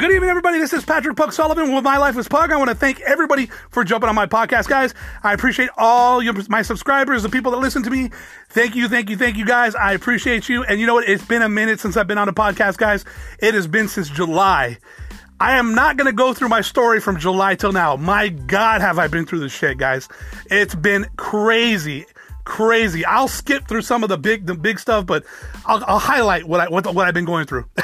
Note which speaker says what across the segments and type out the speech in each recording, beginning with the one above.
Speaker 1: Good evening, everybody. This is Patrick Pug Sullivan with My Life as Pug. I want to thank everybody for jumping on my podcast, guys. I appreciate all your, my subscribers, the people that listen to me. Thank you, thank you, thank you, guys. I appreciate you. And you know what? It's been a minute since I've been on a podcast, guys. It has been since July. I am not going to go through my story from July till now. My God, have I been through this shit, guys. It's been crazy crazy. I'll skip through some of the big the big stuff, but I'll, I'll highlight what I what, what I've been going through.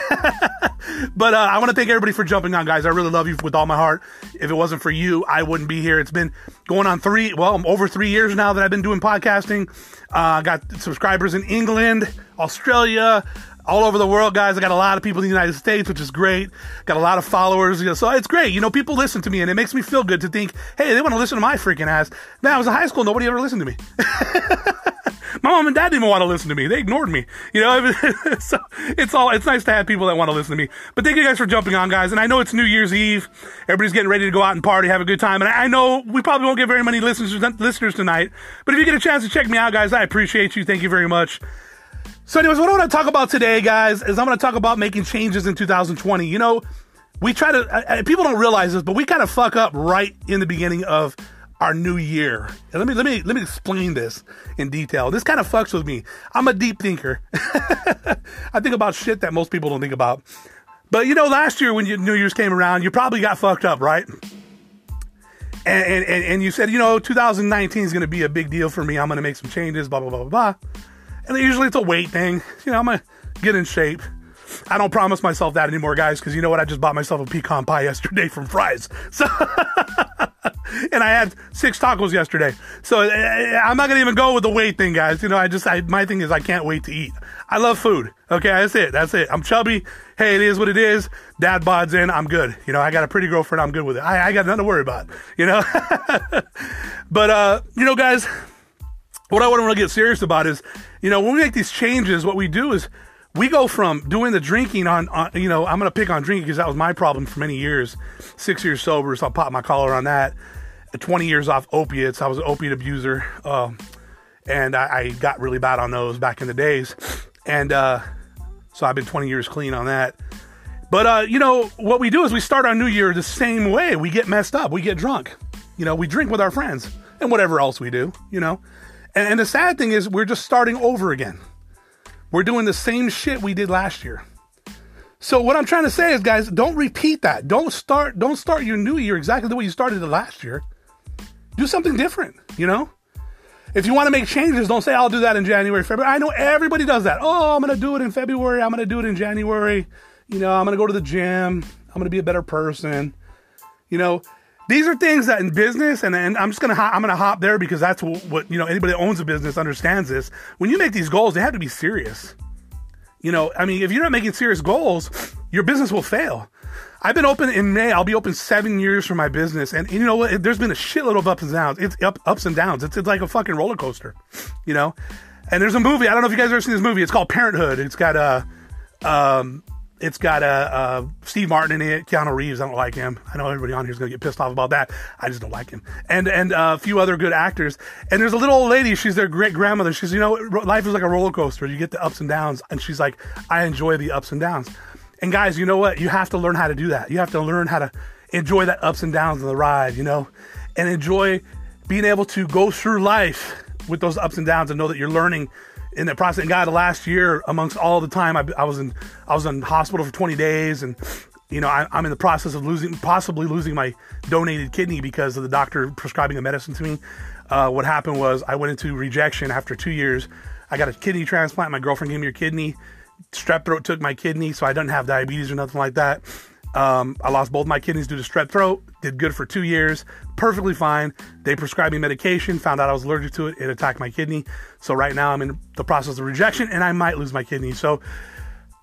Speaker 1: but uh, I want to thank everybody for jumping on, guys. I really love you with all my heart. If it wasn't for you, I wouldn't be here. It's been going on three, well, over three years now that I've been doing podcasting. Uh, got subscribers in England, Australia, all over the world, guys. I got a lot of people in the United States, which is great. Got a lot of followers. You know, so it's great. You know, people listen to me and it makes me feel good to think, hey, they want to listen to my freaking ass. Now, I was in high school, nobody ever listened to me. my mom and dad didn't want to listen to me. They ignored me. You know, so it's all, it's nice to have people that want to listen to me. But thank you guys for jumping on, guys. And I know it's New Year's Eve. Everybody's getting ready to go out and party, have a good time. And I know we probably won't get very many listeners, listeners tonight. But if you get a chance to check me out, guys, I appreciate you. Thank you very much. So, anyways, what I want to talk about today, guys, is I'm going to talk about making changes in 2020. You know, we try to, people don't realize this, but we kind of fuck up right in the beginning of our new year. And let me let me let me explain this in detail. This kind of fucks with me. I'm a deep thinker. I think about shit that most people don't think about. But you know, last year when you, New Year's came around, you probably got fucked up, right? And and, and you said, you know, 2019 is going to be a big deal for me. I'm going to make some changes, blah blah blah blah blah. And usually it's a weight thing. You know, I'm going to get in shape. I don't promise myself that anymore, guys, because you know what? I just bought myself a pecan pie yesterday from Fry's. So, and I had six tacos yesterday. So eh, eh, I'm not to even go with the weight thing, guys. You know, I just, I, my thing is I can't wait to eat. I love food. Okay, that's it. That's it. I'm chubby. Hey, it is what it is. Dad bods in. I'm good. You know, I got a pretty girlfriend. I'm good with it. I, I got nothing to worry about. You know, but uh, you know, guys what I want to really get serious about is, you know, when we make these changes, what we do is we go from doing the drinking on, on you know, I'm going to pick on drinking because that was my problem for many years. Six years sober, so I'll pop my collar on that. 20 years off opiates. I was an opiate abuser. Uh, and I, I, got really bad on those back in the days. And uh, so I've been 20 years clean on that. But, uh, you know, what we do is we start our new year the same way. We get messed up, we get drunk. You know, we drink with our friends and whatever else we do, you know. And, and the sad thing is, we're just starting over again. We're doing the same shit we did last year. So what I'm trying to say is, guys, don't repeat that. Don't start. Don't start your new year exactly the way you started it last year. Do something different. You know. If you want to make changes, don't say I'll do that in January, February. I know everybody does that. Oh, I'm to do it in February. I'm to do it in January. You know, I'm to go to the gym. I'm to be a better person. You know, these are things that in business, and, and I'm just gonna I'm gonna hop there because that's what, what you know anybody that owns a business understands this. When you make these goals, they have to be serious. You know, I mean, if you're not making serious goals, your business will fail. I've been open in May. I'll be open seven years for my business, and, and you know what? There's been a shitload of ups and downs. It's up, ups and downs. It's, it's like a fucking roller coaster, you know. And there's a movie. I don't know if you guys ever seen this movie. It's called Parenthood. It's got a, uh, um, it's got a uh, uh, Steve Martin in it, Keanu Reeves. I don't like him. I know everybody on here is going to get pissed off about that. I just don't like him. And and uh, a few other good actors. And there's a little old lady. She's their great grandmother. She's you know life is like a roller coaster. You get the ups and downs. And she's like, I enjoy the ups and downs. And guys, you know what? You have to learn how to do that. You have to learn how to enjoy that ups and downs of the ride. You know, and enjoy being able to go through life with those ups and downs and know that you're learning in the process. And God, last year, amongst all the time, I, I, was in I was in hospital for 20 days, and you know I, am in the process of losing, possibly losing my donated kidney because of the doctor prescribing a medicine to me. Uh, what happened was I went into rejection after two years. I got a kidney transplant. My girlfriend gave me her kidney. Strep throat took my kidney, so I didn't have diabetes or nothing like that. Um, I lost both my kidneys due to strep throat. Did good for two years, perfectly fine. They prescribed me medication. Found out I was allergic to it. It attacked my kidney. So right now I'm in the process of rejection, and I might lose my kidney. So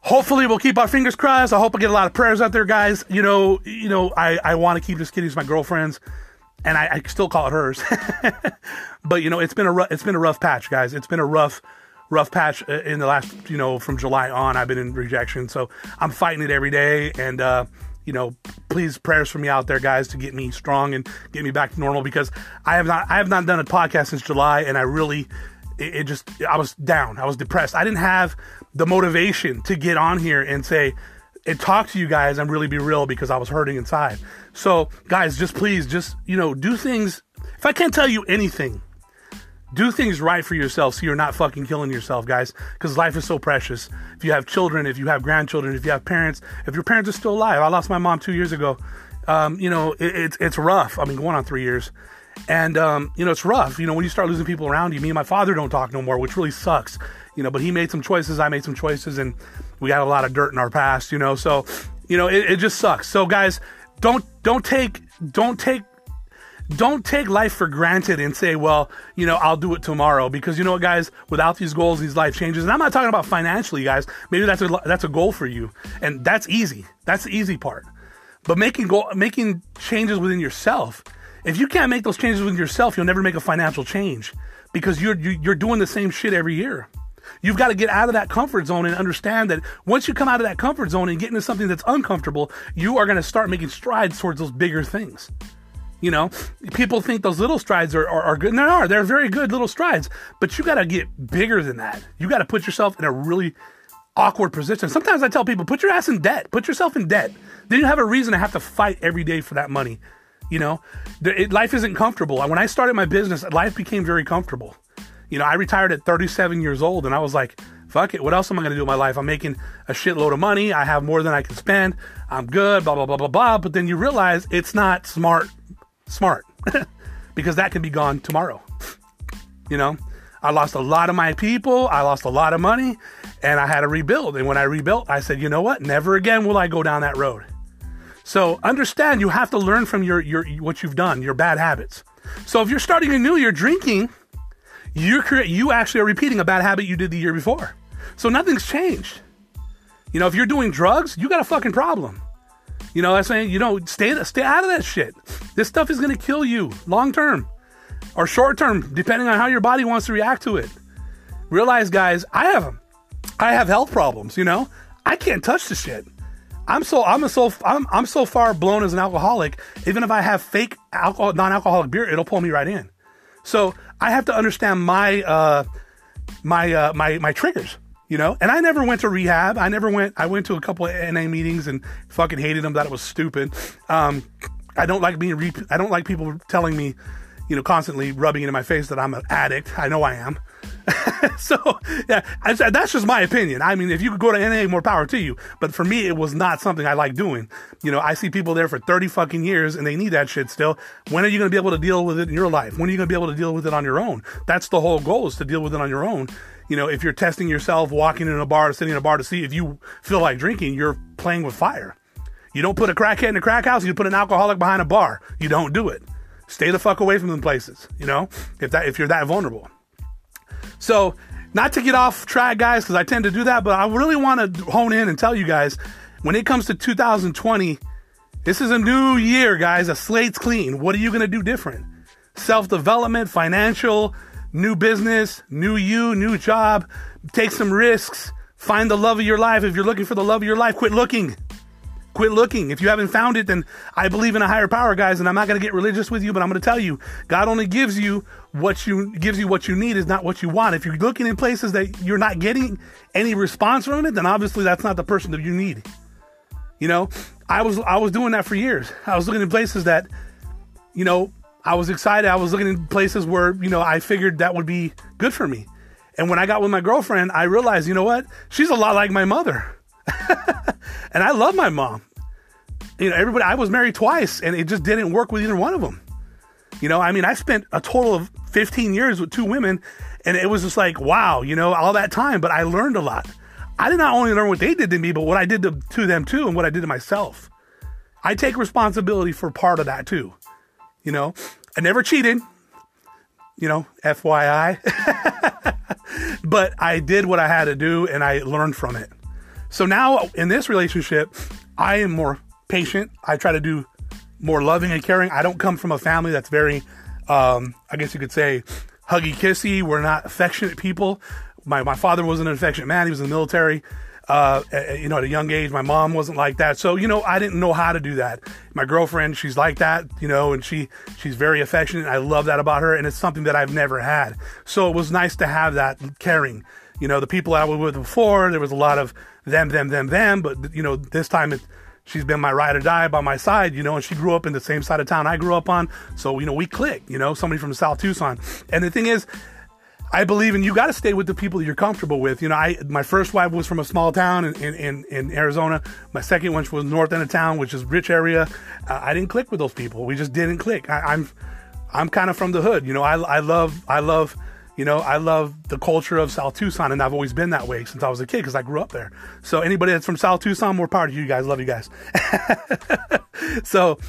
Speaker 1: hopefully we'll keep our fingers crossed. I hope I get a lot of prayers out there, guys. You know, you know, I, I want to keep this kidney as my girlfriend's, and I, I still call it hers. but you know, it's been a rough, it's been a rough patch, guys. It's been a rough rough patch uh, in the last, you know, from July on. I've been in rejection, so I'm fighting it every day. And uh, you know, please prayers for me out there, guys, to get me strong and get me back to normal because I have not, I have not done a podcast since July, and I really, it, it just, I was down, I was depressed. I didn't have the motivation to get on here and say, and talk to you guys and really be real because I was hurting inside. So, guys, just please, just, you know, do things. If I can't tell you anything, do things right for yourself so you're not fucking killing yourself, guys, because life is so precious. If you have children, if you have grandchildren, if you have parents, if your parents are still alive, I lost my mom two years ago. Um, you know, it, it's it's rough. I mean, going on three years, and um, you know, it's rough. You know, when you start losing people around you. Me and my father don't talk no more, which really sucks. You know, but he made some choices, I made some choices, and we got a lot of dirt in our past. You know, so you know, it, it just sucks. So, guys, don't don't take don't take don't take life for granted and say, well, you know, I'll do it tomorrow because you know what, guys, without these goals, these life changes, and I'm not talking about financially, guys. Maybe that's a that's a goal for you, and that's easy. That's the easy part. But making goal, making changes within yourself, if you can't make those changes within yourself, you'll never make a financial change because you're you're doing the same shit every year. You've got to get out of that comfort zone and understand that once you come out of that comfort zone and get into something that's uncomfortable, you are going to start making strides towards those bigger things. You know, people think those little strides are, are, are good, and they are. They're very good little strides, but you got to get bigger than that. You got to put yourself in a really awkward position. Sometimes I tell people, put your ass in debt, put yourself in debt. Then you have a reason to have to fight every day for that money. You know, it, life isn't comfortable. When I started my business, life became very comfortable. You know, I retired at 37 years old, and I was like, fuck it. What else am I going to do in my life? I'm making a shitload of money. I have more than I can spend. I'm good, blah, blah, blah, blah, blah. But then you realize it's not smart smart because that can be gone tomorrow. You know, I lost a lot of my people, I lost a lot of money, and I had to rebuild. And when I rebuilt, I said, you know what? Never again will I go down that road. So understand you have to learn from your, your what you've done, your bad habits. So if you're starting anew, you're drinking, you're you actually are repeating a bad habit you did the year before. So nothing's changed. You know, if you're doing drugs, you got a fucking problem. You know, what I'm saying, you know, stay stay out of that shit. This stuff is gonna kill you long term or short term, depending on how your body wants to react to it. Realize, guys, I have I have health problems. You know, I can't touch the shit. I'm so I'm a so I'm I'm so far blown as an alcoholic. Even if I have fake alcohol non-alcoholic beer, it'll pull me right in. So I have to understand my uh, my uh, my my triggers you know? And i never went to rehab. I never went i went to a couple of na meetings and fucking hated them that it was stupid. Um, i don't like being re- i don't like people telling me you know constantly rubbing it in my face that i'm an addict. I know i am. So yeah that's just my opinion. I mean if you could go to na more power to you. But for me it was not something i like doing. You know i see people there for 30 fucking years and they need that shit still. When are you going to be able to deal with it in your life? When are you going to be able to deal with it on your own? That's the whole goal is to deal with it on your own you know, if you're testing yourself, walking in a bar, sitting in a bar to see if you feel like drinking, you're playing with fire. You don't put a crackhead in a crack house. You put an alcoholic behind a bar. You don't do it. Stay the fuck away from them places. You know, if that if you're that vulnerable. So, not to get off track, guys, because I tend to do that, but I really want to hone in and tell you guys when it comes to 2020, this is a new year, guys. A slate's clean. What are you going to do different? Self development, financial, new business, new you, new job. Take some risks. Find the love of your life. If you're looking for the love of your life, quit looking. Quit looking. If you haven't found it, then I believe in a higher power, guys, and I'm not going to get religious with you, but I'm going to tell you, God only gives you what you gives you what you need is not what you want. If you're looking in places that you're not getting any response from it, then obviously that's not the person that you need. You know, I was I was doing that for years. I was looking in places that, you know, I was excited. I was looking in places where, you know, I figured that would be good for me. And when I got with my girlfriend, I realized, you know what? She's a lot like my mother. and I love my mom. You know, everybody, I was married twice and it just didn't work with either one of them. You know, I mean, I spent a total of 15 years with two women and it was just like, wow, you know, all that time, but I learned a lot. I did not only learn what they did to me, but what I did to, to them too and what I did to myself. I take responsibility for part of that too. You know, I never cheated. You know, FYI. but I did what I had to do and I learned from it. So now in this relationship, I am more patient. I try to do more loving and caring. I don't come from a family that's very, um, I guess you could say, huggy kissy. We're not affectionate people. My, my father wasn't an affectionate man. He was in the military uh, you know, at a young age. My mom wasn't like that, so you know, I didn't know how to do that. My girlfriend, she's like that, you know, and she she's very affectionate. I love that about her, and it's something that I've never had. So it was nice to have that caring. You know, the people I was with before, there was a lot of them, them, them, them. But, you know, this time it, she's been my ride or die by my side, you know, and she grew up in the same side of town I grew up on. So, you know, we click, you know, somebody from South Tucson. And the thing is, I believe in you got to stay with the people you're comfortable with. You know, I my first wife was from a small town in, in, in Arizona. My second one was north end of town, which is rich area. Uh, I didn't click with those people. We just didn't click. I, I'm I'm kind of from the hood. You know, I, I love I love you know, I love the culture of South Tucson, and I've always been that way since I was a kid because I grew up there. So anybody that's from South Tucson, more power to you guys. Love you guys. so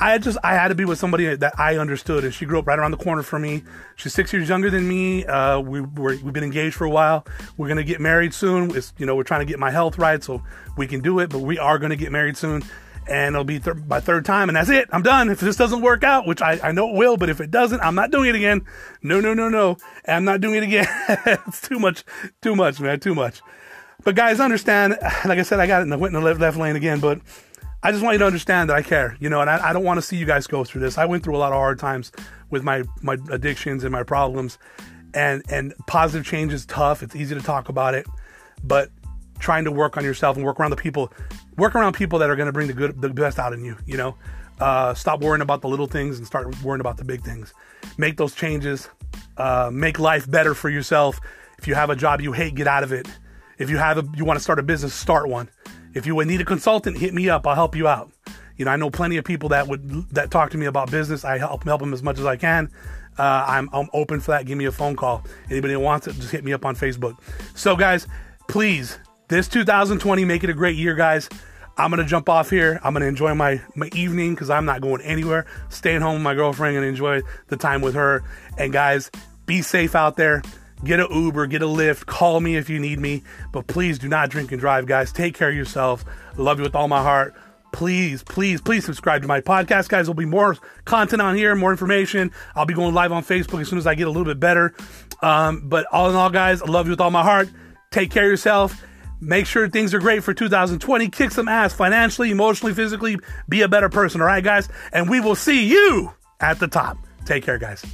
Speaker 1: I just I had to be with somebody that I understood, and she grew up right around the corner from me. She's six years younger than me. Uh, we we have been engaged for a while. We're gonna get married soon. It's, you know, we're trying to get my health right so we can do it, but we are gonna get married soon and it'll be th- my third time, and that's it. I'm done. If this doesn't work out, which I, I know it will, but if it doesn't, I'm not doing it again. No, no, no, no. I'm not doing it again. it's too much, too much, man, too much. But guys, understand. Like I said, I got it in the went in the left, left lane again, but I just want you to understand that I care, you know, and I, I don't want to see you guys go through this. I went through a lot of hard times with my my addictions and my problems, and and positive change is tough. It's easy to talk about it, but trying to work on yourself and work around the people work around people that are going to bring the good, the best out in you. You know, uh, stop worrying about the little things and start worrying about the big things. Make those changes. Uh, make life better for yourself. If you have a job you hate, get out of it. If you have a, you want to start a business, start one. If you would need a consultant, hit me up. I'll help you out. You know, I know plenty of people that would that talk to me about business. I help help them as much as I can. Uh, I'm I'm open for that. Give me a phone call. Anybody who wants it, just hit me up on Facebook. So, guys, please, this 2020, make it a great year, guys. I'm gonna jump off here. I'm gonna enjoy my my evening because I'm not going anywhere. Staying home with my girlfriend and enjoy the time with her. And guys, be safe out there. Get a Uber, get a Lyft. Call me if you need me. But please do not drink and drive, guys. Take care of yourself. Love you with all my heart. Please, please, please subscribe to my podcast, guys. There'll be more content on here, more information. I'll be going live on Facebook as soon as I get a little bit better. Um, but all in all, guys, I love you with all my heart. Take care of yourself Make sure things are great for 2020. Kick some ass financially, emotionally, physically. Be a better person. All right, guys? And we will see you at the top. Take care, guys.